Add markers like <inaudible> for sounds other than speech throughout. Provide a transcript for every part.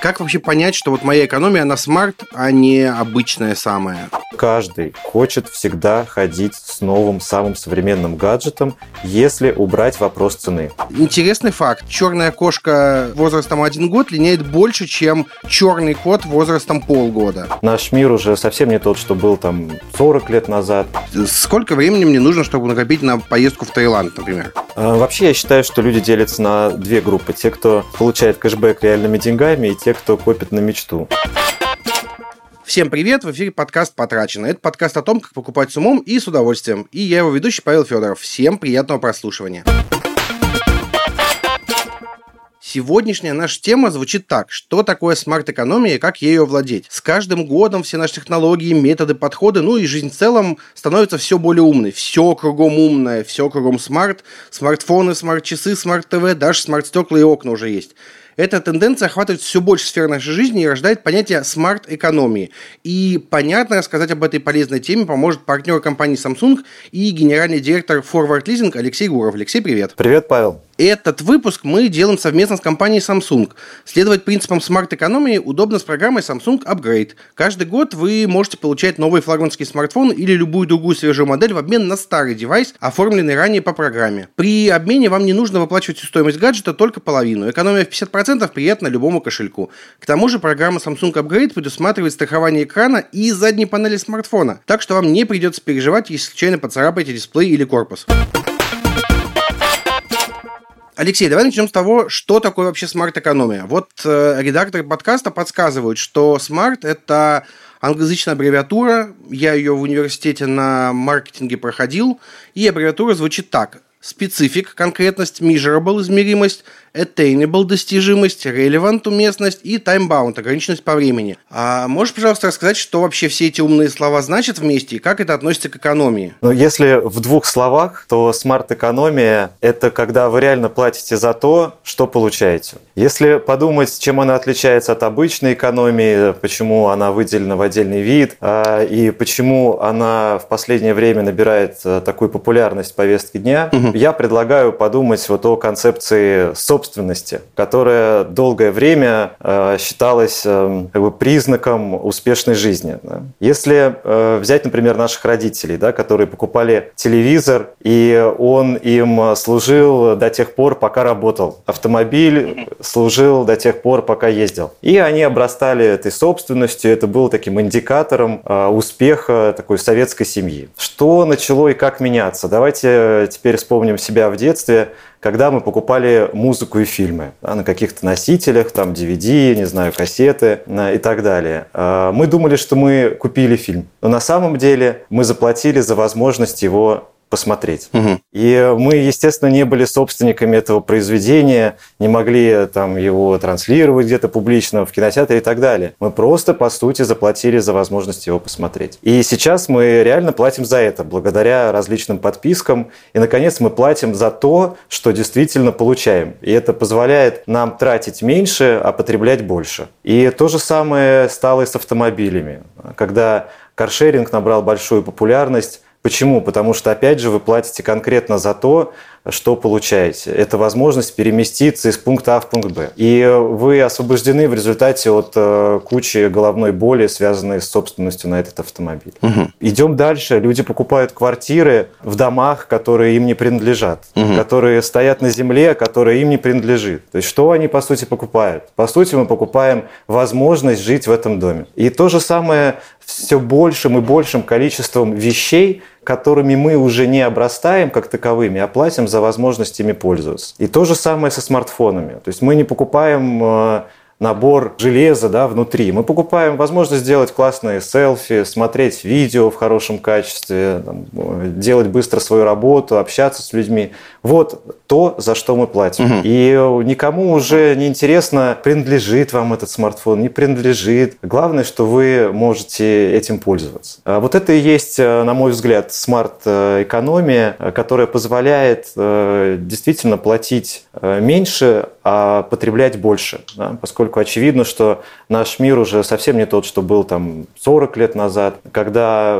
Как вообще понять, что вот моя экономия, она smart, а не обычная самая? Каждый хочет всегда ходить с новым, самым современным гаджетом, если убрать вопрос цены. Интересный факт. Черная кошка возрастом один год линяет больше, чем черный кот возрастом полгода. Наш мир уже совсем не тот, что был там 40 лет назад. Сколько времени мне нужно, чтобы накопить на поездку в Таиланд, например? А, вообще, я считаю, что люди делятся на две группы. Те, кто получает кэшбэк реальными деньгами, и те, кто копит на мечту. Всем привет! В эфире подкаст «Потрачено». Это подкаст о том, как покупать с умом и с удовольствием. И я его ведущий Павел Федоров. Всем приятного прослушивания. Сегодняшняя наша тема звучит так. Что такое смарт-экономия и как ею овладеть? С каждым годом все наши технологии, методы, подходы, ну и жизнь в целом становится все более умной. Все кругом умное, все кругом smart. Смартфоны, смарт-часы, смарт-ТВ, даже смарт-стекла и окна уже есть. Эта тенденция охватывает все больше сфер нашей жизни и рождает понятие смарт-экономии. И понятно рассказать об этой полезной теме поможет партнер компании Samsung и генеральный директор Forward Leasing Алексей Гуров. Алексей, привет. Привет, Павел. Этот выпуск мы делаем совместно с компанией Samsung. Следовать принципам смарт-экономии удобно с программой Samsung Upgrade. Каждый год вы можете получать новый флагманский смартфон или любую другую свежую модель в обмен на старый девайс, оформленный ранее по программе. При обмене вам не нужно выплачивать всю стоимость гаджета, только половину. Экономия в 50% приятна любому кошельку. К тому же программа Samsung Upgrade предусматривает страхование экрана и задней панели смартфона, так что вам не придется переживать, если случайно поцарапаете дисплей или корпус. Алексей, давай начнем с того, что такое вообще смарт-экономия. Вот э, редакторы подкаста подсказывают, что SMART – это англоязычная аббревиатура. Я ее в университете на маркетинге проходил. И аббревиатура звучит так. Specific, конкретность, measurable, измеримость, attainable, достижимость, relevant, уместность и time-bound, ограниченность по времени. А можешь, пожалуйста, рассказать, что вообще все эти умные слова значат вместе и как это относится к экономии? Ну, если в двух словах, то смарт-экономия – это когда вы реально платите за то, что получаете. Если подумать, чем она отличается от обычной экономии, почему она выделена в отдельный вид, а, и почему она в последнее время набирает э, такую популярность в повестке дня, угу я предлагаю подумать вот о концепции собственности, которая долгое время э, считалась э, как бы признаком успешной жизни. Если э, взять, например, наших родителей, да, которые покупали телевизор, и он им служил до тех пор, пока работал. Автомобиль служил до тех пор, пока ездил. И они обрастали этой собственностью, это было таким индикатором успеха такой советской семьи. Что начало и как меняться? Давайте теперь вспомним себя в детстве, когда мы покупали музыку и фильмы да, на каких-то носителях, там DVD, не знаю, кассеты и так далее. А, мы думали, что мы купили фильм, но на самом деле мы заплатили за возможность его посмотреть. Угу. И мы, естественно, не были собственниками этого произведения, не могли там его транслировать где-то публично в кинотеатре и так далее. Мы просто, по сути, заплатили за возможность его посмотреть. И сейчас мы реально платим за это, благодаря различным подпискам. И, наконец, мы платим за то, что действительно получаем. И это позволяет нам тратить меньше, а потреблять больше. И то же самое стало и с автомобилями. Когда каршеринг набрал большую популярность, Почему? Потому что, опять же, вы платите конкретно за то, что получаете. Это возможность переместиться из пункта А в пункт Б. И вы освобождены в результате от э, кучи головной боли, связанной с собственностью на этот автомобиль. Угу. Идем дальше. Люди покупают квартиры в домах, которые им не принадлежат, угу. которые стоят на земле, которая им не принадлежит. То есть что они, по сути, покупают? По сути, мы покупаем возможность жить в этом доме. И то же самое все большим и большим количеством вещей, которыми мы уже не обрастаем как таковыми, а платим за возможностями пользоваться. И то же самое со смартфонами. То есть мы не покупаем э, набор железа да, внутри. Мы покупаем возможность сделать классные селфи, смотреть видео в хорошем качестве, делать быстро свою работу, общаться с людьми. Вот то, за что мы платим. Угу. И никому уже не интересно, принадлежит вам этот смартфон, не принадлежит. Главное, что вы можете этим пользоваться. А вот это и есть, э, на мой взгляд, смарт-экономия, которая позволяет э, действительно платить э, меньше, а потреблять больше, да, поскольку очевидно, что наш мир уже совсем не тот, что был там 40 лет назад, когда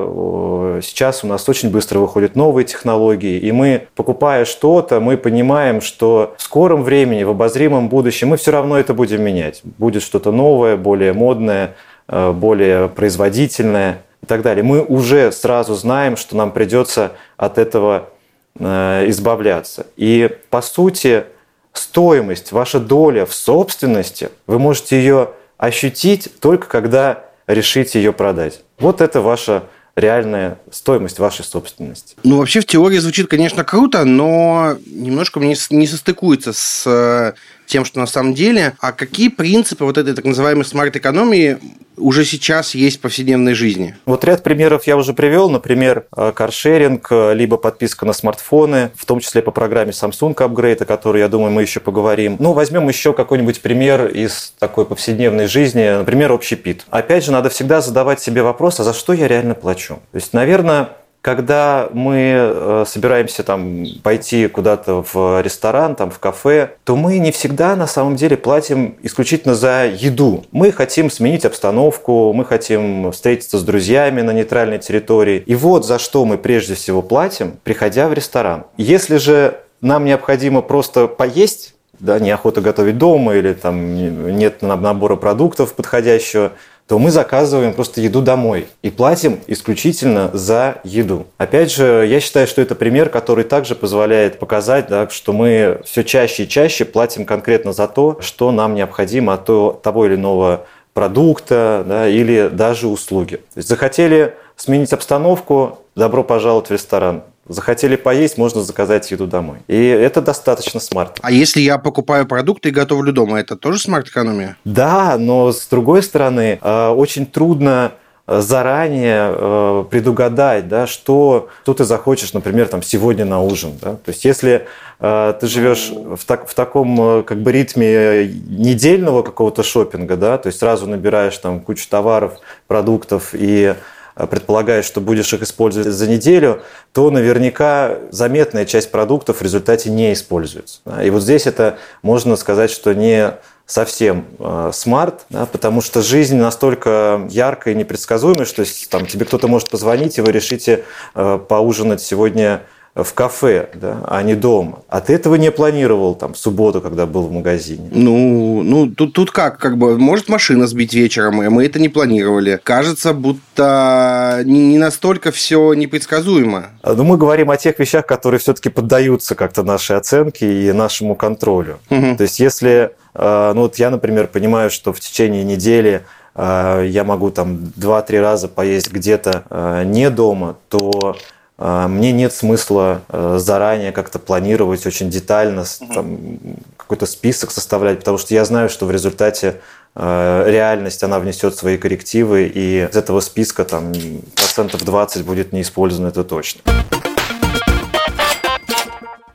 сейчас у нас очень быстро выходят новые технологии, и мы, покупая что-то, мы понимаем, что в скором времени, в обозримом будущем мы все равно это будем менять. Будет что-то новое, более модное, э, более производительное и так далее. Мы уже сразу знаем, что нам придется от этого э, избавляться. И по сути, стоимость, ваша доля в собственности, вы можете ее ощутить только когда решите ее продать. Вот это ваша реальная стоимость вашей собственности. Ну, вообще в теории звучит, конечно, круто, но немножко мне не состыкуется с э, тем, что на самом деле. А какие принципы вот этой так называемой смарт-экономии уже сейчас есть в повседневной жизни? Вот ряд примеров я уже привел. Например, э, каршеринг, э, либо подписка на смартфоны, в том числе по программе Samsung Upgrade, о которой, я думаю, мы еще поговорим. Ну, возьмем еще какой-нибудь пример из такой повседневной жизни, например, общепит. Опять же, надо всегда задавать себе вопрос, а за что я реально плачу? То есть, наверное, когда мы э, собираемся там пойти куда-то в ресторан, там в кафе, то мы не всегда на самом деле платим исключительно за еду. Мы хотим сменить обстановку, мы хотим встретиться с друзьями на нейтральной территории. И вот за что мы прежде всего платим, приходя в ресторан. Если же нам необходимо просто поесть, да, неохота готовить дома или там нет набора продуктов подходящего, то мы заказываем просто еду домой и платим исключительно за еду. Опять же, я считаю, что это пример, который также позволяет показать, да, что мы все чаще и чаще платим конкретно за то, что нам необходимо от того или иного продукта да, или даже услуги. То есть захотели сменить обстановку, добро пожаловать в ресторан. Захотели поесть, можно заказать еду домой. И это достаточно смарт. А если я покупаю продукты и готовлю дома, это тоже смарт-экономия? Да, но с другой стороны, э, очень трудно э, заранее э, предугадать, да, что, что ты захочешь, например, там, сегодня на ужин. Да? То есть, если э, ты живешь в, так, в таком как бы, ритме недельного какого-то шопинга, да, то есть сразу набираешь там кучу товаров, продуктов и предполагаешь, что будешь их использовать за неделю, то наверняка заметная часть продуктов в результате не используется. И вот здесь это можно сказать, что не совсем э, смарт, да, потому что жизнь настолько яркая и непредсказуемая, что там, тебе кто-то может позвонить, и вы решите э, поужинать сегодня в кафе, да, а не дома. А ты этого не планировал там в субботу, когда был в магазине? Ну, ну тут, тут как, как бы, может машина сбить вечером, и мы это не планировали. Кажется, будто не, настолько все непредсказуемо. А, ну, мы говорим о тех вещах, которые все-таки поддаются как-то нашей оценке и нашему контролю. Угу. То есть, если, а, ну вот я, например, понимаю, что в течение недели а, я могу там 2-3 раза поесть где-то не дома, то мне нет смысла э, заранее как-то планировать очень детально, там, какой-то список составлять, потому что я знаю, что в результате э, реальность, она внесет свои коррективы, и из этого списка там процентов 20 будет не использовано, это точно.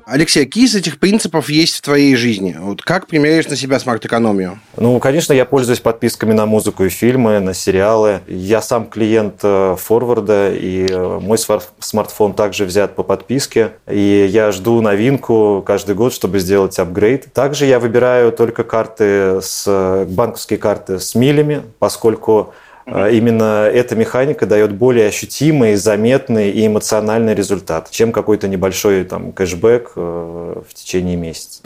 Алексей, какие из этих принципов есть в твоей жизни? Вот как примеряешь на себя смарт-экономию? Ну, конечно, я пользуюсь подписками на музыку и фильмы, на сериалы. Я сам клиент э, форварда, и э, мой смартфон также взят по подписке. И я жду новинку каждый год, чтобы сделать апгрейд. Также я выбираю только карты с э, банковские карты с милями, поскольку а именно эта механика дает более ощутимый, заметный и эмоциональный результат, чем какой-то небольшой там, кэшбэк э, в течение месяца.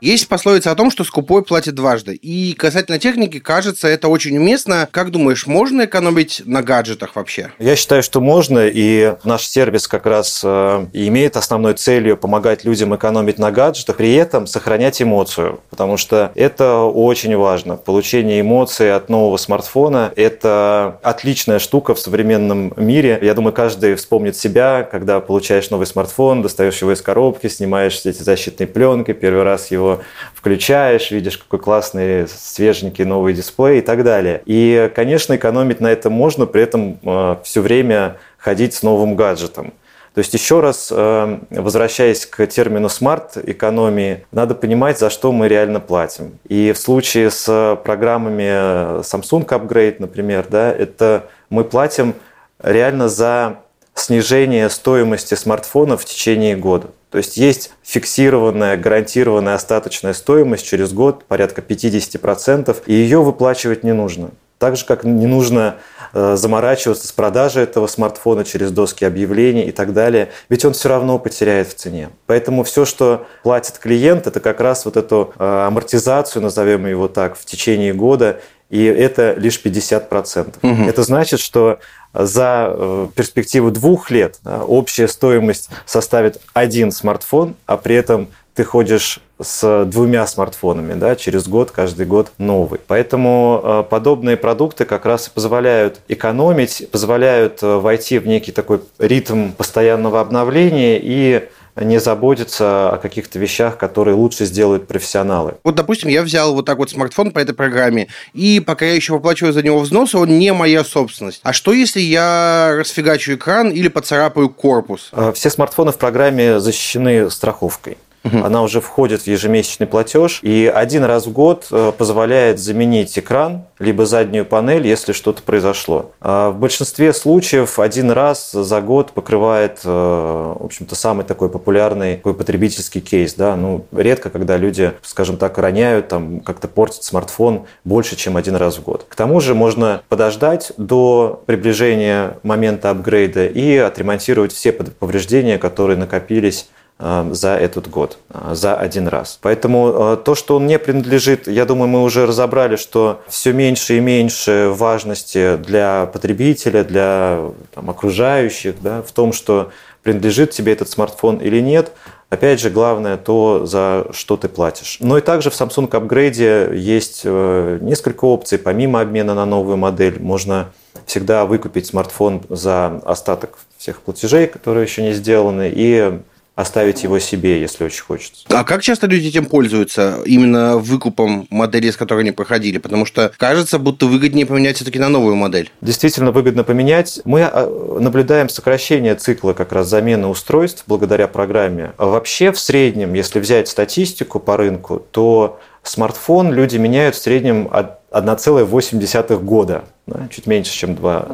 Есть пословица о том, что скупой платит дважды. И касательно техники, кажется, это очень уместно. Как думаешь, можно экономить на гаджетах вообще? Я считаю, что можно, и наш сервис как раз э, имеет основной целью помогать людям экономить на гаджетах, при этом сохранять эмоцию, потому что это очень важно. Получение эмоций от нового смартфона – это отличная штука в современном мире. Я думаю, каждый вспомнит себя, когда получаешь новый смартфон, достаешь его из коробки, снимаешь эти защитные пленки, первый раз его включаешь, видишь, какой классный, свеженький новый дисплей и так далее. И, конечно, экономить на этом можно, при этом э, все время ходить с новым гаджетом. То есть еще раз, э, возвращаясь к термину смарт-экономии, надо понимать, за что мы реально платим. И в случае с программами Samsung Upgrade, например, да, это мы платим реально за снижение стоимости смартфона в течение года. То есть есть фиксированная, гарантированная остаточная стоимость через год порядка 50%, и ее выплачивать не нужно. Так же, как не нужно э, заморачиваться с продажей этого смартфона через доски объявлений и так далее, ведь он все равно потеряет в цене. Поэтому все, что платит клиент, это как раз вот эту э, амортизацию, назовем его так, в течение года, и это лишь 50%. Угу. Это значит, что за э, перспективу двух лет общая стоимость составит один смартфон, а при этом ты ходишь с двумя смартфонами, да, через год, каждый год новый. Поэтому э, подобные продукты как раз и позволяют экономить, позволяют э, войти в некий такой ритм постоянного обновления и не заботиться о каких-то вещах, которые лучше сделают профессионалы. Вот, допустим, я взял вот так вот смартфон по этой программе, и пока я еще выплачиваю за него взносы, он не моя собственность. А что, если я расфигачу экран или поцарапаю корпус? Э, все смартфоны в программе защищены страховкой. Угу. Она уже входит в ежемесячный платеж и один раз в год э, позволяет заменить экран либо заднюю панель, если что-то произошло. А в большинстве случаев один раз за год покрывает, э, в общем-то, самый такой популярный такой потребительский кейс. Да? Ну, редко, когда люди, скажем так, роняют, там, как-то портят смартфон больше, чем один раз в год. К тому же можно подождать до приближения момента апгрейда и отремонтировать все повреждения, которые накопились за этот год, э, за один раз. Поэтому э, то, что он не принадлежит, я думаю, мы уже разобрали, что все меньше и меньше важности для потребителя, для там, окружающих, да, в том, что принадлежит тебе этот смартфон или нет. Опять же, главное то, за что ты платишь. Но и также в Samsung Upgrade есть несколько опций. Помимо обмена на новую модель, можно всегда выкупить смартфон за остаток всех платежей, которые еще не сделаны, и оставить его себе, если очень хочется. А как часто люди этим пользуются, именно выкупом модели, с которой они проходили? Потому что кажется, будто выгоднее поменять все-таки на новую модель. Действительно выгодно поменять. Мы а, наблюдаем сокращение цикла как раз замены устройств благодаря программе. А вообще в среднем, если взять статистику по рынку, то смартфон люди меняют в среднем от 1,8 года, да, чуть меньше, чем 2.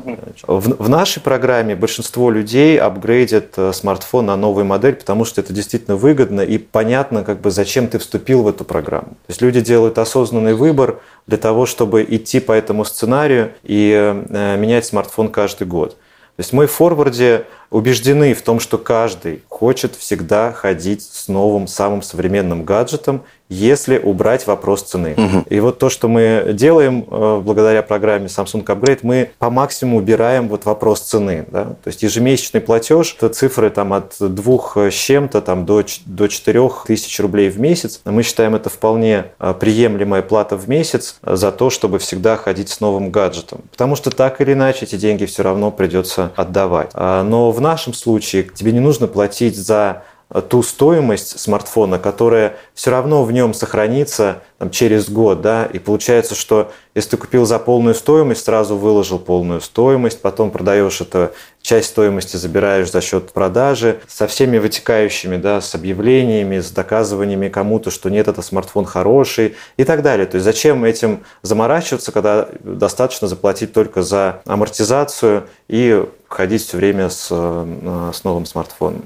В, в нашей программе большинство людей апгрейдят э, смартфон на новую модель, потому что это действительно выгодно и понятно, как бы, зачем ты вступил в эту программу. То есть люди делают осознанный выбор для того, чтобы идти по этому сценарию и э, менять смартфон каждый год. То есть мы в форварде убеждены в том, что каждый хочет всегда ходить с новым, самым современным гаджетом если убрать вопрос цены. Угу. И вот то, что мы делаем э, благодаря программе Samsung Upgrade, мы по максимуму убираем вот вопрос цены. Да? То есть ежемесячный платеж, это цифры там, от двух с чем-то там, до, до 4 тысяч рублей в месяц. Мы считаем это вполне э, приемлемая плата в месяц за то, чтобы всегда ходить с новым гаджетом. Потому что так или иначе эти деньги все равно придется отдавать. А, но в нашем случае тебе не нужно платить за ту стоимость смартфона, которая все равно в нем сохранится там, через год, да, и получается, что если ты купил за полную стоимость, сразу выложил полную стоимость, потом продаешь это, часть стоимости забираешь за счет продажи, со всеми вытекающими, да, с объявлениями, с доказываниями кому-то, что нет, это смартфон хороший и так далее. То есть зачем этим заморачиваться, когда достаточно заплатить только за амортизацию и ходить все время с, э, с новым смартфоном.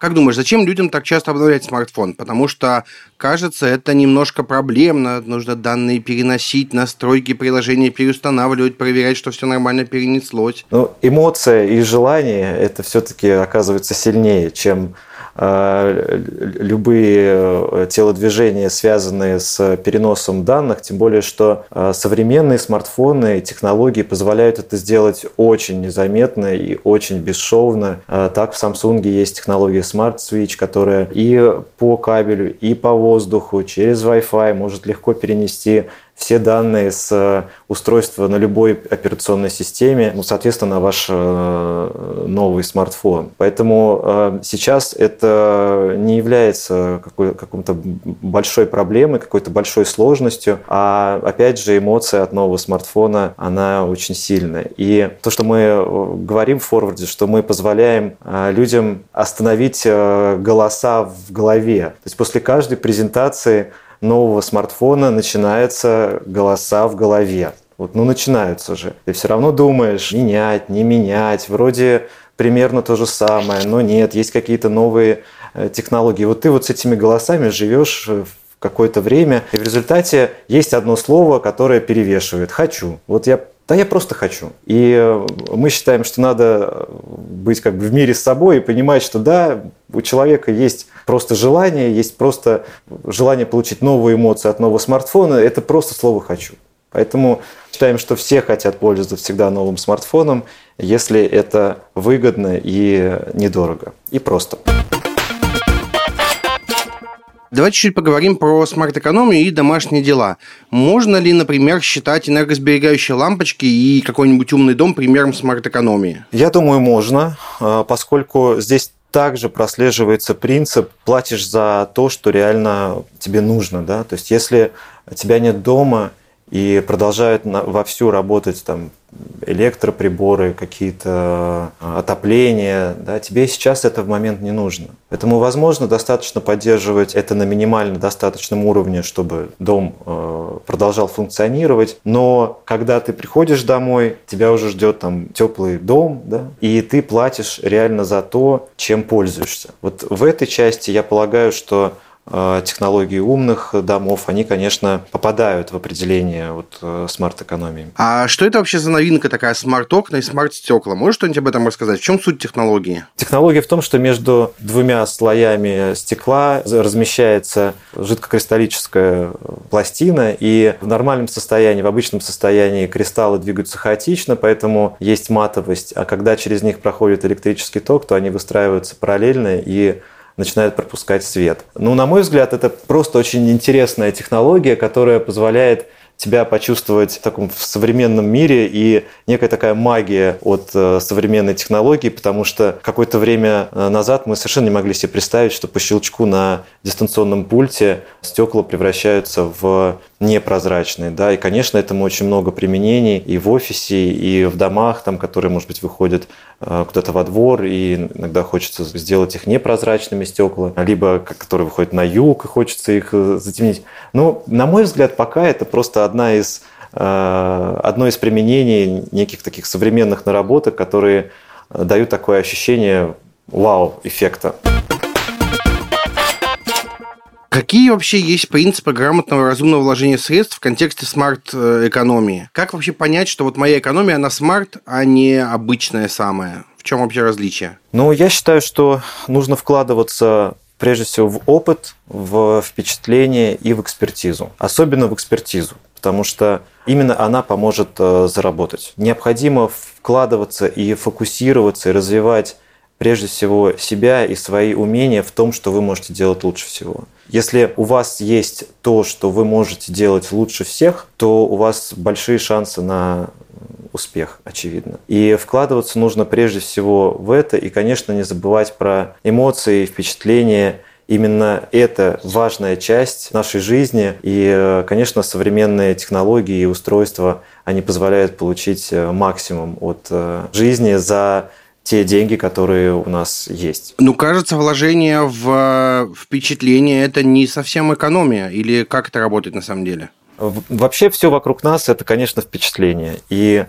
Как думаешь, зачем людям так часто обновлять смартфон? Потому что, кажется, это немножко проблемно. Нужно данные переносить, настройки приложения переустанавливать, проверять, что все нормально перенеслось. Ну, эмоция и желание – это все-таки оказывается сильнее, чем любые э, телодвижения, связанные с переносом данных, тем более, что э, современные смартфоны и технологии позволяют это сделать очень незаметно и очень бесшовно. Так в Samsung есть технология Smart Switch, которая и по кабелю, и по воздуху через Wi-Fi может легко перенести все данные с э, устройства на любой операционной системе, ну, соответственно, на ваш э, новый смартфон. Поэтому э, сейчас это не является какой, какой-то большой проблемой, какой-то большой сложностью, а опять же эмоция от нового смартфона, она очень сильная. И то, что мы говорим в форварде, что мы позволяем людям остановить голоса в голове. То есть после каждой презентации нового смартфона начинаются голоса в голове. Вот, ну, начинаются же. Ты все равно думаешь, менять, не менять. Вроде примерно то же самое, но нет, есть какие-то новые э, технологии. Вот ты вот с этими голосами живешь в какое-то время, и в результате есть одно слово, которое перевешивает «хочу». Вот я да я просто хочу. И э, мы считаем, что надо быть как бы в мире с собой и понимать, что да, у человека есть просто желание, есть просто желание получить новые эмоции от нового смартфона. Это просто слово «хочу». Поэтому считаем, что все хотят пользоваться всегда новым смартфоном, если это выгодно и недорого. И просто. Давайте чуть поговорим про смарт-экономию и домашние дела. Можно ли, например, считать энергосберегающие лампочки и какой-нибудь умный дом примером смарт-экономии? Я думаю, можно, а, поскольку здесь также прослеживается принцип платишь за то, что реально тебе нужно. Да? То есть если тебя нет дома и продолжают вовсю работать там электроприборы, какие-то э, отопления, да, тебе сейчас это в момент не нужно. Поэтому, возможно, достаточно поддерживать это на минимально достаточном уровне, чтобы дом э, продолжал функционировать. Но когда ты приходишь домой, тебя уже ждет там теплый дом, да, и ты платишь реально за то, чем пользуешься. Вот в этой части я полагаю, что технологии умных домов, они, конечно, попадают в определение вот э, смарт-экономии. А что это вообще за новинка такая смарт-окна и смарт-стекла? Можешь что-нибудь об этом рассказать? В чем суть технологии? Технология в том, что между двумя слоями стекла размещается жидкокристаллическая пластина, и в нормальном состоянии, в обычном состоянии кристаллы двигаются хаотично, поэтому есть матовость, а когда через них проходит электрический ток, то они выстраиваются параллельно и начинает пропускать свет. Ну, на мой взгляд, это просто очень интересная технология, которая позволяет тебя почувствовать в таком в современном мире и некая такая магия от э, современной технологии, потому что какое-то время э, назад мы совершенно не могли себе представить, что по щелчку на дистанционном пульте стекла превращаются в непрозрачные. Да? И, конечно, этому очень много применений и в офисе, и в домах, там, которые, может быть, выходят э, куда-то во двор, и иногда хочется сделать их непрозрачными стекла, либо которые выходят на юг, и хочется их затемнить. Но, на мой взгляд, пока это просто одна из, э, одно из применений неких таких современных наработок, которые э, дают такое ощущение вау-эффекта. Какие вообще есть принципы грамотного разумного вложения средств в контексте смарт-экономии? Как вообще понять, что вот моя экономия, она smart, а не обычная самая? В чем вообще различие? Ну, я считаю, что нужно вкладываться прежде всего в опыт, в впечатление и в экспертизу. Особенно в экспертизу потому что именно она поможет э, заработать. Необходимо вкладываться и фокусироваться, и развивать прежде всего себя и свои умения в том, что вы можете делать лучше всего. Если у вас есть то, что вы можете делать лучше всех, то у вас большие шансы на успех, очевидно. И вкладываться нужно прежде всего в это, и, конечно, не забывать про эмоции, впечатления, именно это важная часть нашей жизни. И, конечно, современные технологии и устройства, они позволяют получить э, максимум от э, жизни за те деньги, которые у нас есть. Ну, кажется, вложение в впечатление – это не совсем экономия. Или как это работает на самом деле? Вообще все вокруг нас – это, конечно, впечатление. И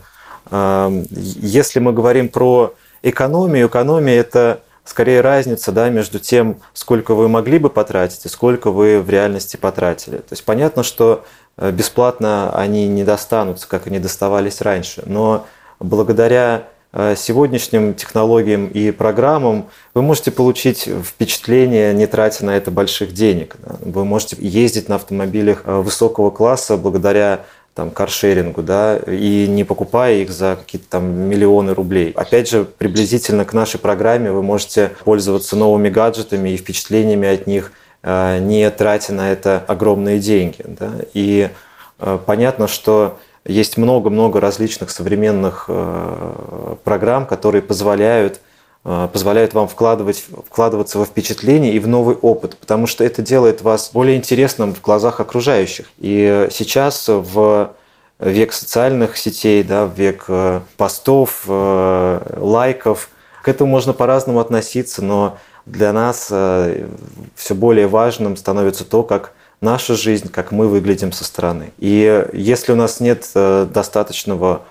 э, если мы говорим про экономию, экономия – это скорее разница да, между тем, сколько вы могли бы потратить и сколько вы в реальности потратили. То есть понятно, что э, бесплатно они не достанутся, как они доставались раньше, но благодаря э, сегодняшним технологиям и программам вы можете получить впечатление, не тратя на это больших денег. Вы можете ездить на автомобилях э, высокого класса благодаря там, каршерингу, да, и не покупая их за какие-то там миллионы рублей. Опять же, приблизительно к нашей программе вы можете пользоваться новыми гаджетами и впечатлениями от них, э, не тратя на это огромные деньги. Да. И э, понятно, что есть много-много различных современных э, программ, которые позволяют Э, позвляет вам вкладывать, вкладываться во впечатление и в новый опыт, потому что это делает вас более интересным в глазах окружающих. И сейчас в век социальных сетей, да, век э, постов, лайков, к этому можно по-разному относиться, но для нас все более важным становится то, как наша жизнь, как мы выглядим со стороны. И если у нас нет достаточного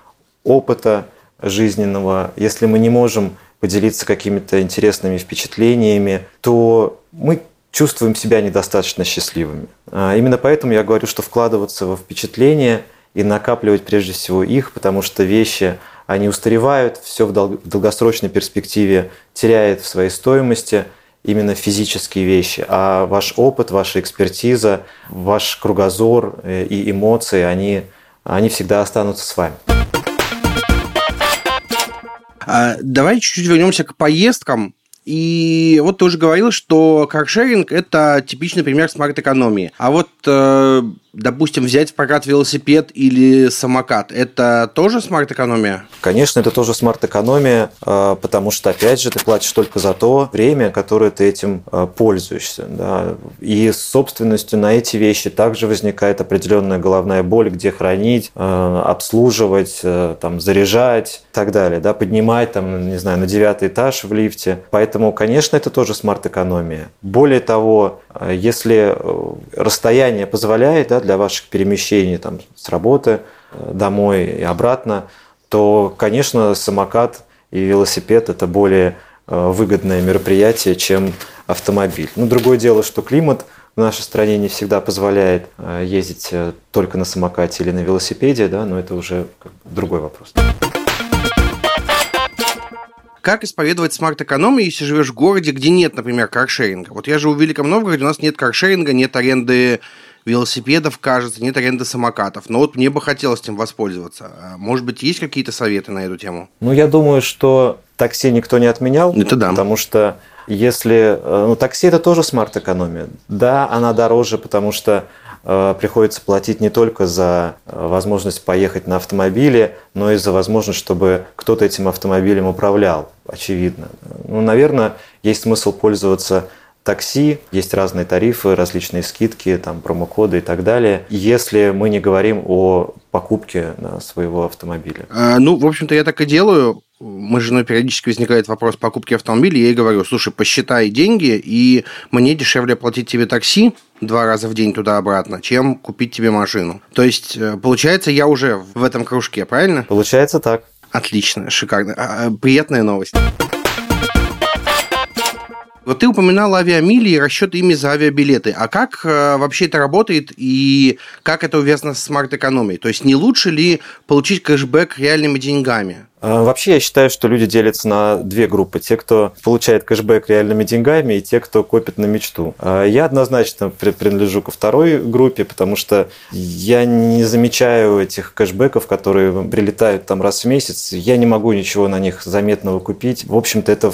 опыта жизненного, если мы не можем поделиться какими-то интересными впечатлениями, то мы чувствуем себя недостаточно счастливыми. А именно поэтому я говорю, что вкладываться во впечатления и накапливать прежде всего их, потому что вещи, они устаревают, все в долгосрочной перспективе теряет в своей стоимости именно физические вещи, а ваш опыт, ваша экспертиза, ваш кругозор э, и эмоции, они, они всегда останутся с вами. А, давай чуть-чуть вернемся к поездкам. И вот ты уже говорил, что каршеринг – это типичный пример смарт-экономии. А вот э, допустим, взять в прокат велосипед или самокат, это тоже смарт-экономия? Конечно, это тоже смарт-экономия, а, потому что, опять же, ты платишь только за то время, которое ты этим а, пользуешься. Да. И с собственностью на эти вещи также возникает определенная головная боль, где хранить, а, обслуживать, там, заряжать и так далее, да, поднимать, там, не знаю, на девятый этаж в лифте. Поэтому, конечно, это тоже смарт-экономия. Более того, если э, расстояние позволяет, да, для ваших перемещений там, с работы э, домой и обратно, то, конечно, самокат и велосипед – это более э, выгодное мероприятие, чем автомобиль. Но другое дело, что климат в нашей стране не всегда позволяет э, ездить только на самокате или на велосипеде, да, но это уже другой вопрос. Как исповедовать смарт-экономию, если живешь в городе, где нет, например, каршеринга? Вот я живу в Великом Новгороде, у нас нет каршеринга, нет аренды велосипедов, кажется, нет аренды самокатов. Но вот мне бы хотелось этим воспользоваться. А, может быть, есть какие-то советы на эту тему? Ну, я думаю, что такси никто не отменял. Это да. Потому что если... Э, ну, такси – это тоже смарт-экономия. Да, она дороже, потому что э, приходится платить не только за э, возможность поехать на автомобиле, но и за возможность, чтобы кто-то этим автомобилем управлял, очевидно. Ну, наверное, есть смысл пользоваться такси, есть разные тарифы, различные скидки, там, промокоды и так далее, если мы не говорим о покупке своего автомобиля. А, ну, в общем-то, я так и делаю. Мы с женой периодически возникает вопрос покупки автомобиля, я ей говорю, слушай, посчитай деньги, и мне дешевле платить тебе такси два раза в день туда-обратно, чем купить тебе машину. То есть, э, получается, я уже в этом кружке, правильно? Получается так. Отлично, шикарно. А, а, приятная новость. Вот ты упоминал авиамили и расчет ими за авиабилеты. А как э, вообще это работает и как это увязано с смарт-экономией? То есть не лучше ли получить кэшбэк реальными деньгами? А, вообще, я считаю, что люди делятся на две группы. Те, кто получает кэшбэк реальными деньгами, и те, кто копит на мечту. А, я однозначно принадлежу ко второй группе, потому что я не замечаю этих кэшбэков, которые прилетают там раз в месяц. Я не могу ничего на них заметного купить. В общем-то, это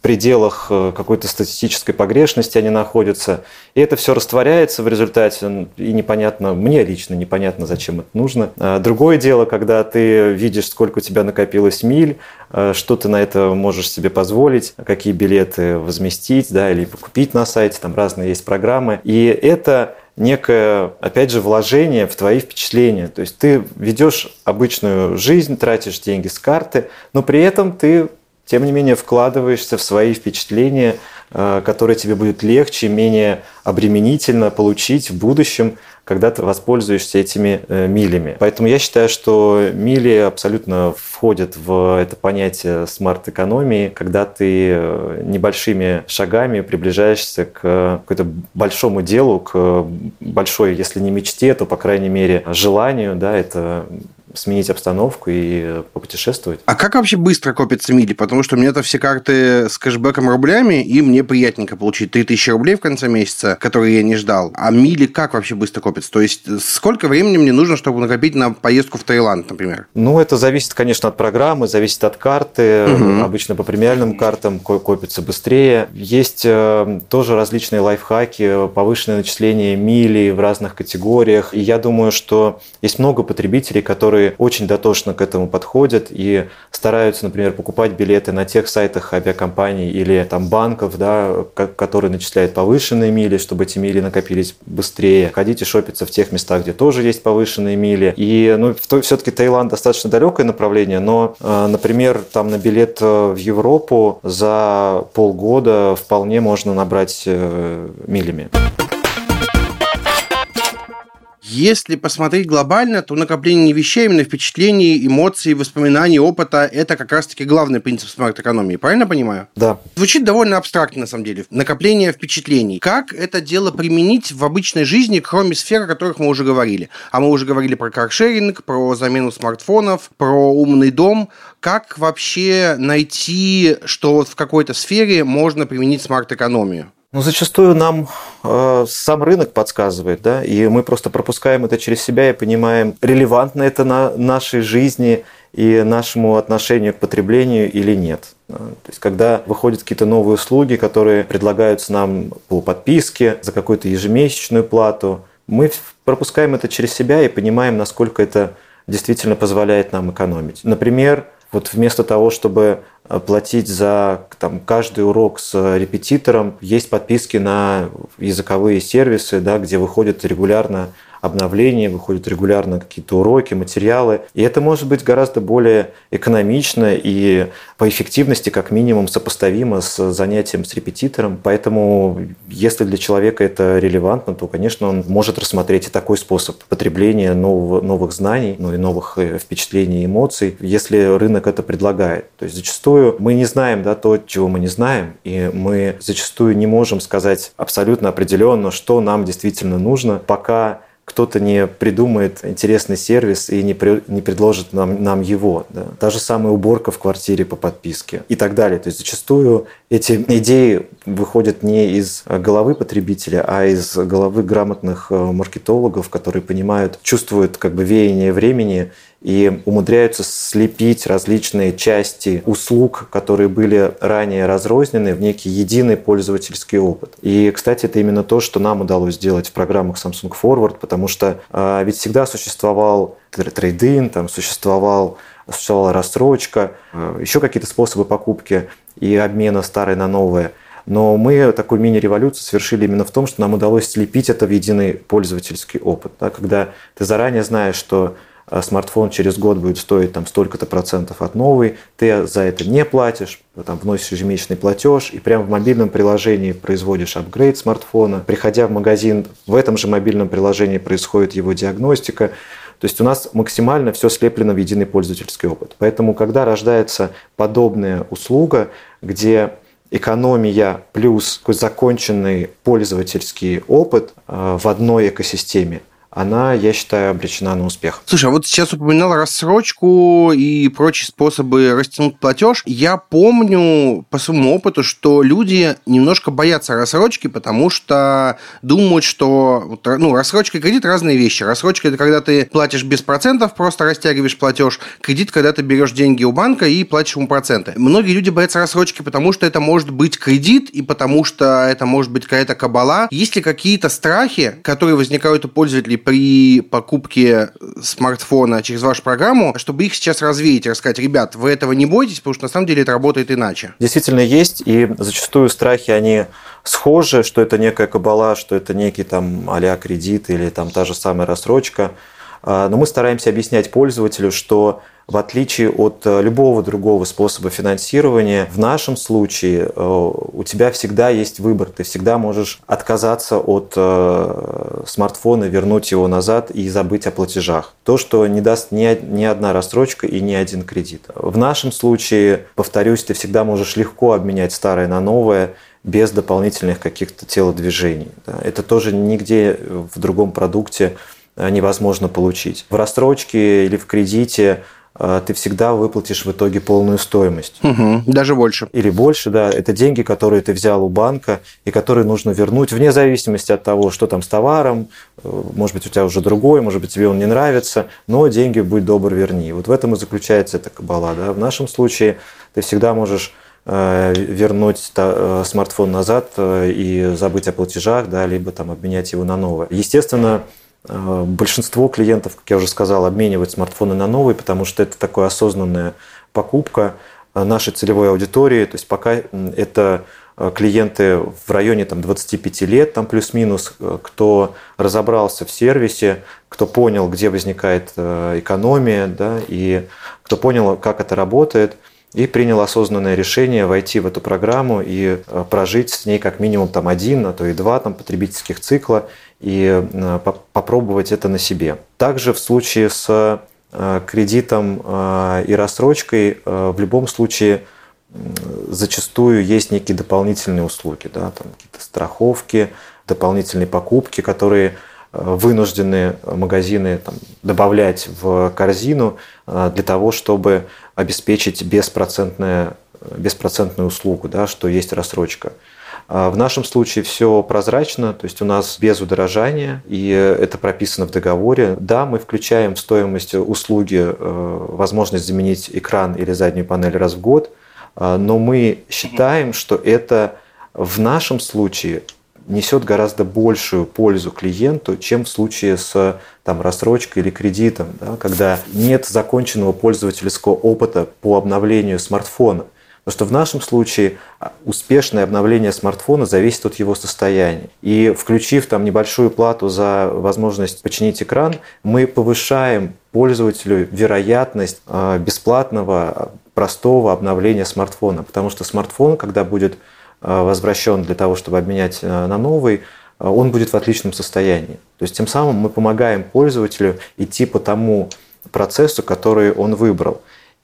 пределах э, какой-то статистической погрешности они находятся. И это все растворяется в результате, и непонятно, мне лично непонятно, зачем это нужно. А другое дело, когда ты видишь, сколько у тебя накопилось миль, э, что ты на это можешь себе позволить, какие билеты возместить, да, или купить на сайте, там разные есть программы. И это некое, опять же, вложение в твои впечатления. То есть ты ведешь обычную жизнь, тратишь деньги с карты, но при этом ты тем не менее вкладываешься в свои впечатления, э, которые тебе будет легче, менее обременительно получить в будущем, когда ты воспользуешься этими э, милями. Поэтому я считаю, что мили абсолютно входят в это понятие смарт-экономии, когда ты э, небольшими шагами приближаешься к какому-то большому делу, к большой, если не мечте, то, по крайней мере, желанию, да, это сменить обстановку и попутешествовать. А как вообще быстро копятся мили? Потому что у меня-то все карты с кэшбэком рублями, и мне приятненько получить 3000 рублей в конце месяца, которые я не ждал. А мили как вообще быстро копятся? То есть сколько времени мне нужно, чтобы накопить на поездку в Таиланд, например? Ну, это зависит, конечно, от программы, зависит от карты. Угу. Обычно по премиальным картам копится быстрее. Есть э, тоже различные лайфхаки, повышенное начисление мили в разных категориях. И я думаю, что есть много потребителей, которые которые очень дотошно к этому подходят и стараются, например, покупать билеты на тех сайтах авиакомпаний или там банков, да, которые начисляют повышенные мили, чтобы эти мили накопились быстрее. Ходите шопиться в тех местах, где тоже есть повышенные мили. И ну, все-таки Таиланд достаточно далекое направление, но, э, например, там на билет э, в Европу за полгода вполне можно набрать э, милями. Если посмотреть глобально, то накопление вещей, именно впечатлений, эмоций, воспоминаний, опыта – это как раз-таки главный принцип смарт-экономии. Правильно понимаю? Да. Звучит довольно абстрактно, на самом деле. Накопление впечатлений. Как это дело применить в обычной жизни, кроме сфер, о которых мы уже говорили? А мы уже говорили про каршеринг, про замену смартфонов, про умный дом. Как вообще найти, что в какой-то сфере можно применить смарт-экономию? Ну, зачастую нам э, сам рынок подсказывает, да, и мы просто пропускаем это через себя и понимаем, релевантно это на нашей жизни и нашему отношению к потреблению или нет. То есть, когда выходят какие-то новые услуги, которые предлагаются нам по подписке за какую-то ежемесячную плату, мы пропускаем это через себя и понимаем, насколько это действительно позволяет нам экономить. Например, вот вместо того, чтобы платить за там, каждый урок с репетитором, есть подписки на языковые сервисы, да, где выходят регулярно обновления, выходят регулярно какие-то уроки, материалы. И это может быть гораздо более экономично и по эффективности как минимум сопоставимо с занятием с репетитором. Поэтому если для человека это релевантно, то, конечно, он может рассмотреть и такой способ потребления нового, новых знаний, ну и новых э, впечатлений и эмоций, если рынок это предлагает. То есть зачастую мы не знаем да, то, чего мы не знаем, и мы зачастую не можем сказать абсолютно определенно, что нам действительно нужно, пока кто-то не придумает интересный сервис и не, при, не предложит нам, нам его. Да. Та же самая уборка в квартире по подписке и так далее. То есть зачастую эти идеи выходят не из головы потребителя, а из головы грамотных э, маркетологов, которые понимают, чувствуют как бы веяние времени и умудряются слепить различные части услуг, которые были ранее разрознены в некий единый пользовательский опыт. И, кстати, это именно то, что нам удалось сделать в программах Samsung Forward, потому что а, ведь всегда существовал трейдин, там существовал существовала рассрочка, а, еще какие-то способы покупки и обмена старой на новое. Но мы такую мини-революцию совершили именно в том, что нам удалось слепить это в единый пользовательский опыт. Да, когда ты заранее знаешь, что смартфон через год будет стоить там столько-то процентов от новой, ты за это не платишь, там вносишь ежемесячный платеж и прямо в мобильном приложении производишь апгрейд смартфона. Приходя в магазин, в этом же мобильном приложении происходит его диагностика. То есть у нас максимально все слеплено в единый пользовательский опыт. Поэтому, когда рождается подобная услуга, где экономия плюс законченный пользовательский опыт э, в одной экосистеме, она, я считаю, обречена на успех. Слушай, а вот сейчас упоминал рассрочку и прочие способы растянуть платеж. Я помню по своему опыту, что люди немножко боятся рассрочки, потому что думают, что ну, рассрочка и кредит разные вещи. Рассрочка это когда ты платишь без процентов, просто растягиваешь платеж. Кредит, когда ты берешь деньги у банка и платишь ему проценты. Многие люди боятся рассрочки, потому что это может быть кредит и потому что это может быть какая-то кабала. Есть ли какие-то страхи, которые возникают у пользователей при покупке смартфона через вашу программу, чтобы их сейчас развеять рассказать, ребят, вы этого не бойтесь, потому что на самом деле это работает иначе. Действительно есть, и зачастую страхи, они схожи, что это некая кабала, что это некий там а кредит или там та же самая рассрочка. А, но мы стараемся объяснять пользователю, что в отличие от э, любого другого способа финансирования, в нашем случае э, у тебя всегда есть выбор. Ты всегда можешь отказаться от э, смартфона, вернуть его назад и забыть о платежах. То, что не даст ни, ни одна рассрочка и ни один кредит. В нашем случае, повторюсь, ты всегда можешь легко обменять старое на новое без дополнительных каких-то телодвижений. Это тоже нигде в другом продукте невозможно получить. В рассрочке или в кредите а, ты всегда выплатишь в итоге полную стоимость. Угу, даже больше. Или больше, да. Это деньги, которые ты взял у банка и которые нужно вернуть вне зависимости от того, что там с товаром. Э, может быть, у тебя уже другой, может быть, тебе он не нравится, но деньги, будь добр, верни. Вот в этом и заключается эта кабала. Да? В нашем случае ты всегда можешь э, вернуть э, смартфон назад и забыть о платежах, да, либо там обменять его на новое. Естественно, Э, большинство клиентов, как я уже сказал, обменивают смартфоны на новые, потому что это такая осознанная покупка э, нашей целевой аудитории. То есть пока это э, клиенты в районе там, 25 лет, там плюс-минус, кто разобрался в сервисе, кто понял, где возникает экономия, да, и кто понял, как это работает. И принял осознанное решение войти в эту программу и э, прожить с ней как минимум там один, а то и два там, потребительских цикла и э, попробовать это на себе. Также в случае с э, кредитом и рассрочкой в любом случае зачастую есть некие дополнительные услуги, да, там какие-то страховки, дополнительные покупки, которые вынуждены магазины там, добавлять в корзину для того, чтобы обеспечить беспроцентную, беспроцентную услугу, да, что есть рассрочка. А в нашем случае все прозрачно, то есть у нас без удорожания, и это прописано в договоре. Да, мы включаем в стоимость услуги э, возможность заменить экран или заднюю панель раз в год, а, но мы считаем, что это в нашем случае несет гораздо большую пользу клиенту, чем в случае с там, рассрочкой или кредитом, да, когда нет законченного пользовательского опыта по обновлению смартфона. Потому что в нашем случае а, успешное обновление смартфона зависит от его состояния. И включив там небольшую плату за возможность починить экран, мы повышаем пользователю вероятность а, бесплатного, простого обновления смартфона. Потому что смартфон, когда будет возвращен для того, чтобы обменять э, на новый, э, он будет в отличном состоянии. То есть тем самым мы помогаем пользователю идти по тому процессу, который он выбрал.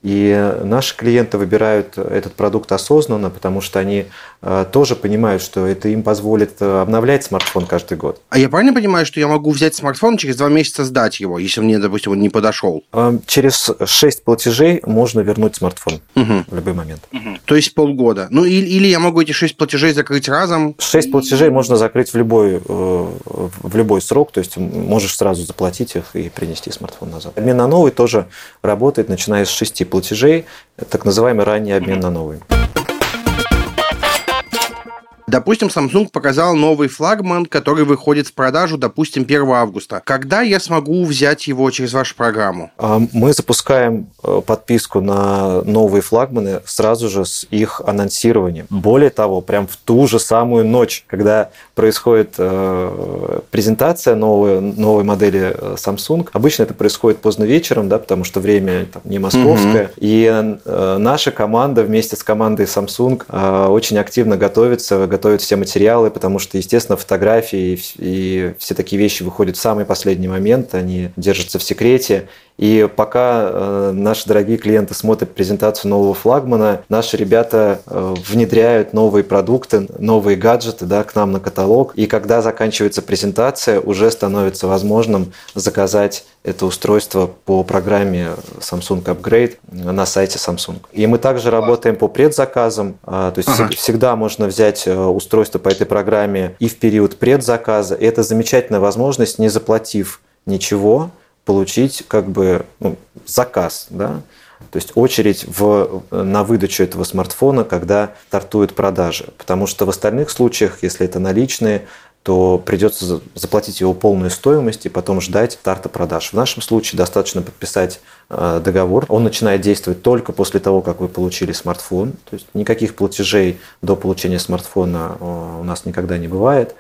И наши клиенты выбирают этот продукт осознанно, потому что они э, тоже понимают, что это им позволит э, обновлять смартфон каждый год. А я правильно понимаю, что я могу взять смартфон через два месяца сдать его, если мне, допустим, он не подошел? Э, через шесть платежей можно вернуть смартфон угу. в любой момент. Угу. То есть полгода. Ну или, или я могу эти шесть платежей закрыть разом? Шесть платежей можно закрыть в любой, в любой срок, то есть можешь сразу заплатить их и принести смартфон назад. Обмен на новый тоже работает, начиная с шести платежей платежей, так называемый ранний обмен на новый. Допустим, Samsung показал новый флагман, который выходит в продажу, допустим, 1 августа. Когда я смогу взять его через вашу программу? А, мы запускаем э, подписку на новые флагманы сразу же с их анонсированием. Более того, прям в ту же самую ночь, когда происходит э, презентация новой, новой модели э, Samsung, обычно это происходит поздно вечером, да, потому что время там, не московское, угу. и наша команда вместе с командой Samsung очень активно готовится готовят все материалы, потому что, естественно, фотографии и все такие вещи выходят в самый последний момент, они держатся в секрете. И пока э, наши дорогие клиенты смотрят презентацию нового флагмана, наши ребята э, внедряют новые продукты, новые гаджеты да, к нам на каталог. И когда заканчивается презентация, уже становится возможным заказать это устройство по программе Samsung Upgrade на сайте Samsung. И мы также работаем по предзаказам. А, то есть ага. всегда можно взять э, устройство по этой программе и в период предзаказа. И это замечательная возможность, не заплатив ничего, получить как бы ну, заказ, да, то есть очередь в, на выдачу этого смартфона, когда стартуют продажи. Потому что в остальных случаях, если это наличные, то придется заплатить его полную стоимость и потом ждать старта продаж. В нашем случае достаточно подписать э, договор. Он начинает действовать только после того, как вы получили смартфон. То есть никаких платежей до получения смартфона э, у нас никогда не бывает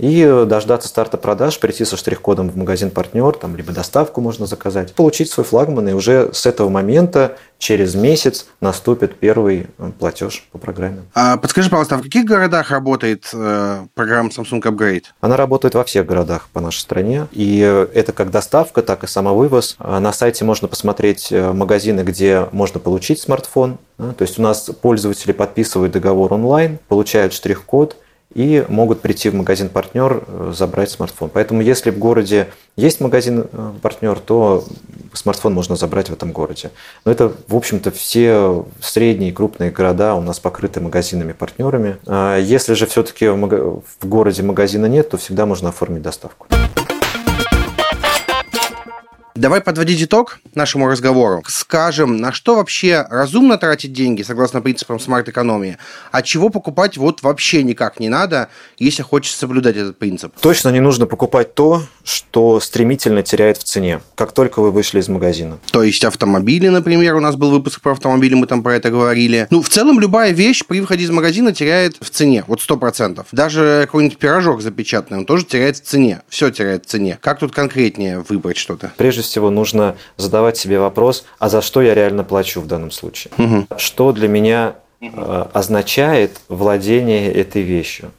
и дождаться старта продаж, прийти со штрих-кодом в магазин партнер, там либо доставку можно заказать, получить свой флагман, и уже с этого момента через месяц наступит первый э, платеж по программе. А подскажи, пожалуйста, а в каких городах работает э, программа Samsung Upgrade? Она работает во всех городах по нашей стране, и это как доставка, так и самовывоз. А на сайте можно посмотреть э, магазины, где можно получить смартфон. То есть у нас пользователи подписывают договор онлайн, получают штрих-код, и могут прийти в магазин-партнер, э, забрать смартфон. Поэтому если в городе есть магазин-партнер, э, то смартфон можно забрать в этом городе. Но это, в общем-то, все средние и крупные города у нас покрыты магазинами-партнерами. А если же все-таки в городе магазина нет, то всегда можно оформить доставку. Давай подводить итог нашему разговору. Скажем, на что вообще разумно тратить деньги, согласно принципам смарт-экономии, а чего покупать вот вообще никак не надо, если хочется соблюдать этот принцип. Точно не нужно покупать то, что стремительно теряет в цене, как только вы вышли из магазина. То есть автомобили, например, у нас был выпуск про автомобили, мы там про это говорили. Ну, в целом, любая вещь при выходе из магазина теряет в цене, вот 100%. Даже какой-нибудь пирожок запечатанный, он тоже теряет в цене. Все теряет в цене. Как тут конкретнее выбрать что-то? Прежде всего нужно задавать себе вопрос, а за что я реально плачу в данном случае? Угу. Что для меня э, означает владение этой вещью?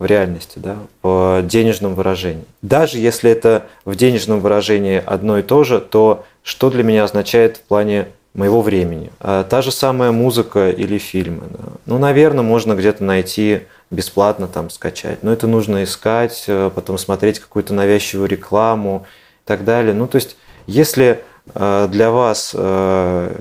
в реальности, да, в денежном выражении. Даже если это в денежном выражении одно и то же, то что для меня означает в плане моего времени? А та же самая музыка или фильмы. Да. Ну, наверное, можно где-то найти бесплатно там скачать, но это нужно искать, э, потом смотреть какую-то навязчивую рекламу и так далее. Ну, то есть, если э, для вас э,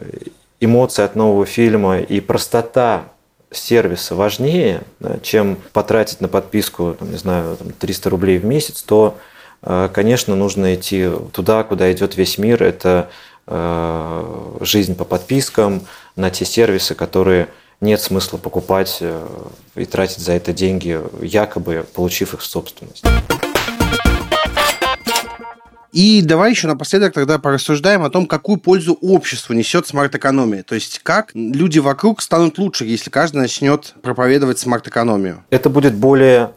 эмоции от нового фильма и простота сервиса важнее, чем потратить на подписку, не знаю, 300 рублей в месяц, то, э, конечно, нужно идти туда, куда идет весь мир. Это э, жизнь по подпискам, на те сервисы, которые нет смысла покупать э, и тратить за это деньги, якобы получив их в собственность. И давай еще напоследок тогда порассуждаем о том, какую пользу обществу несет смарт-экономия. То есть как люди вокруг станут лучше, если каждый начнет проповедовать смарт-экономию. Это будет более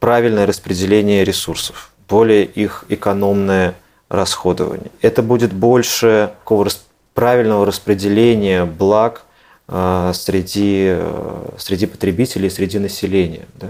правильное распределение ресурсов, более их экономное расходование. Это будет больше такого правильного распределения благ э, среди, э, среди потребителей, среди населения. Да.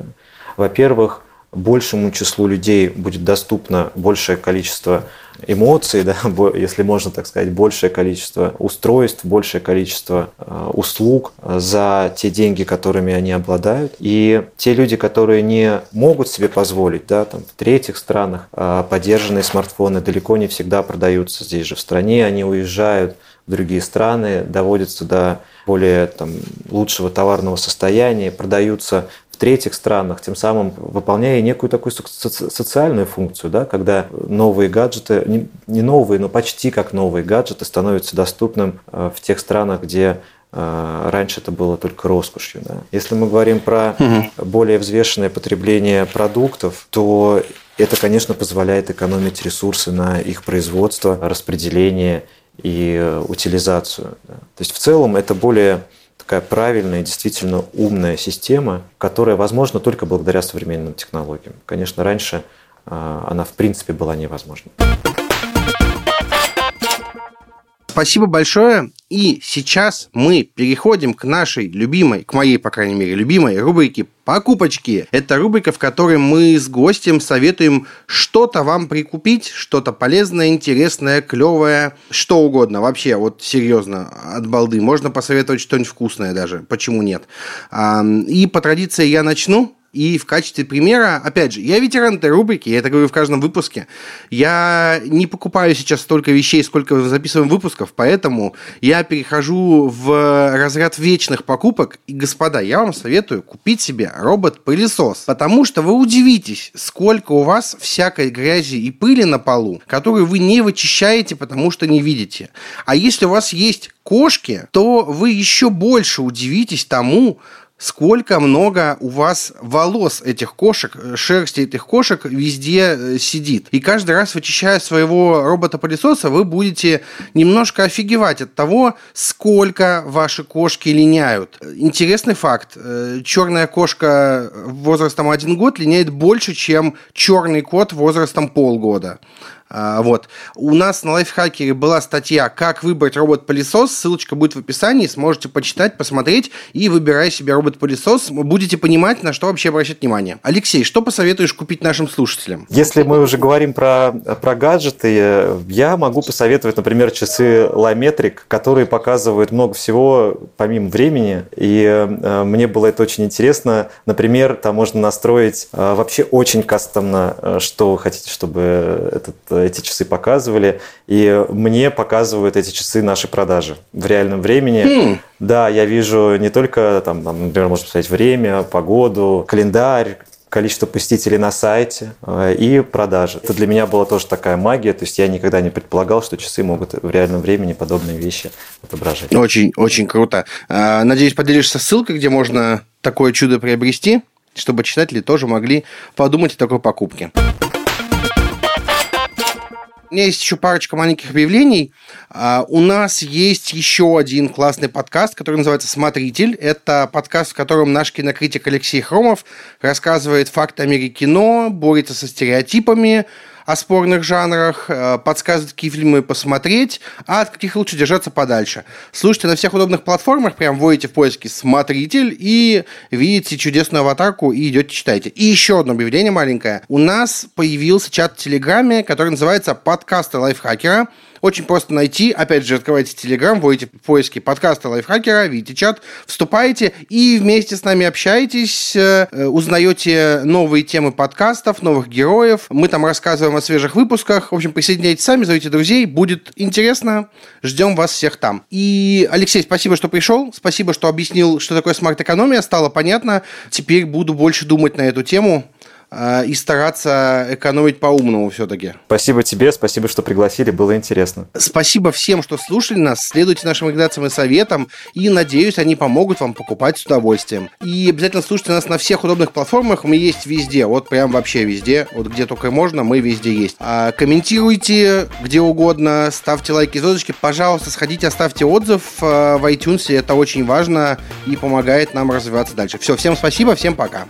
Во-первых, большему числу людей будет доступно большее количество эмоций, да, <laughs> если можно так сказать, большее количество устройств, большее количество э, услуг за те деньги, которыми они обладают. И те люди, которые не могут себе позволить, да, там, в третьих странах э, поддержанные смартфоны далеко не всегда продаются здесь же в стране, они уезжают в другие страны, доводятся до более там, лучшего товарного состояния, продаются в третьих странах, тем самым выполняя некую такую социальную функцию, да, когда новые гаджеты, не новые, но почти как новые гаджеты становятся доступным э, в тех странах, где э, раньше это было только роскошью. Да. Если мы говорим про более взвешенное потребление продуктов, то это, конечно, позволяет экономить ресурсы на их производство, распределение и э, утилизацию. Да. То есть в целом это более такая правильная, действительно умная система, которая возможна только благодаря современным технологиям. Конечно, раньше а, она в принципе была невозможна. Спасибо большое. И сейчас мы переходим к нашей любимой, к моей, по крайней мере, любимой рубрике «Покупочки». Это рубрика, в которой мы с гостем советуем что-то вам прикупить, что-то полезное, интересное, клевое, что угодно. Вообще, вот серьезно, от балды. Можно посоветовать что-нибудь вкусное даже. Почему нет? И по традиции я начну. И в качестве примера, опять же, я ветеран этой рубрики, я это говорю в каждом выпуске. Я не покупаю сейчас столько вещей, сколько записываем выпусков, поэтому я перехожу в разряд вечных покупок. И, господа, я вам советую купить себе робот-пылесос, потому что вы удивитесь, сколько у вас всякой грязи и пыли на полу, которую вы не вычищаете, потому что не видите. А если у вас есть кошки, то вы еще больше удивитесь тому, сколько много у вас волос этих кошек, э, шерсти этих кошек везде э, сидит. И каждый раз, вычищая своего робота-пылесоса, вы будете немножко офигевать от того, сколько ваши кошки линяют. Интересный факт. Э, черная кошка возрастом один год линяет больше, чем черный кот возрастом полгода. А, вот. У нас на лайфхакере была статья «Как выбрать робот-пылесос». Ссылочка будет в описании. Сможете почитать, посмотреть и выбирая себе робот-пылесос, будете понимать, на что вообще обращать внимание. Алексей, что посоветуешь купить нашим слушателям? Если мы уже говорим про, про гаджеты, я могу посоветовать, например, часы Limetric, которые показывают много всего помимо времени. И э, мне было это очень интересно. Например, там можно настроить э, вообще очень кастомно, э, что вы хотите, чтобы этот эти часы показывали, и мне показывают эти часы наши продажи в реальном времени. Mm. Да, я вижу не только, там, например, можно посмотреть время, погоду, календарь, количество посетителей на сайте э, и продажи. Это для меня была тоже такая магия, то есть я никогда не предполагал, что часы могут в реальном времени подобные вещи отображать. Очень, очень круто. А, надеюсь, поделишься ссылкой, где можно такое чудо приобрести, чтобы читатели тоже могли подумать о такой покупке. У меня есть еще парочка маленьких объявлений. Uh, у нас есть еще один классный подкаст, который называется «Смотритель». Это подкаст, в котором наш кинокритик Алексей Хромов рассказывает факты о мире кино, борется со стереотипами, о спорных жанрах, э, подсказывает, какие фильмы посмотреть, а от каких лучше держаться подальше. Слушайте на всех удобных платформах, прям вводите в поиске «Смотритель» и видите чудесную аватарку и идете читаете. И еще одно объявление маленькое. У нас появился чат в Телеграме, который называется «Подкасты лайфхакера». Очень просто найти. Опять же, открывайте Телеграм, вводите поиски подкаста лайфхакера, видите чат, вступаете и вместе с нами общаетесь, э, узнаете новые темы подкастов, новых героев. Мы там рассказываем о свежих выпусках. В общем, присоединяйтесь сами, зовите друзей. Будет интересно. Ждем вас всех там. И, Алексей, спасибо, что пришел. Спасибо, что объяснил, что такое смарт-экономия. Стало понятно. Теперь буду больше думать на эту тему. А, и стараться экономить по-умному все-таки. Спасибо тебе, спасибо, что пригласили, было интересно. Спасибо всем, что слушали нас, следуйте нашим рекомендациям и советам, и, надеюсь, они помогут вам покупать с удовольствием. И обязательно слушайте нас на всех удобных платформах, мы есть везде, вот прям вообще везде, вот где только можно, мы везде есть. А, комментируйте где угодно, ставьте лайки, звездочки, пожалуйста, сходите, оставьте отзыв а, в iTunes, это очень важно и помогает нам развиваться дальше. Все, всем спасибо, всем пока.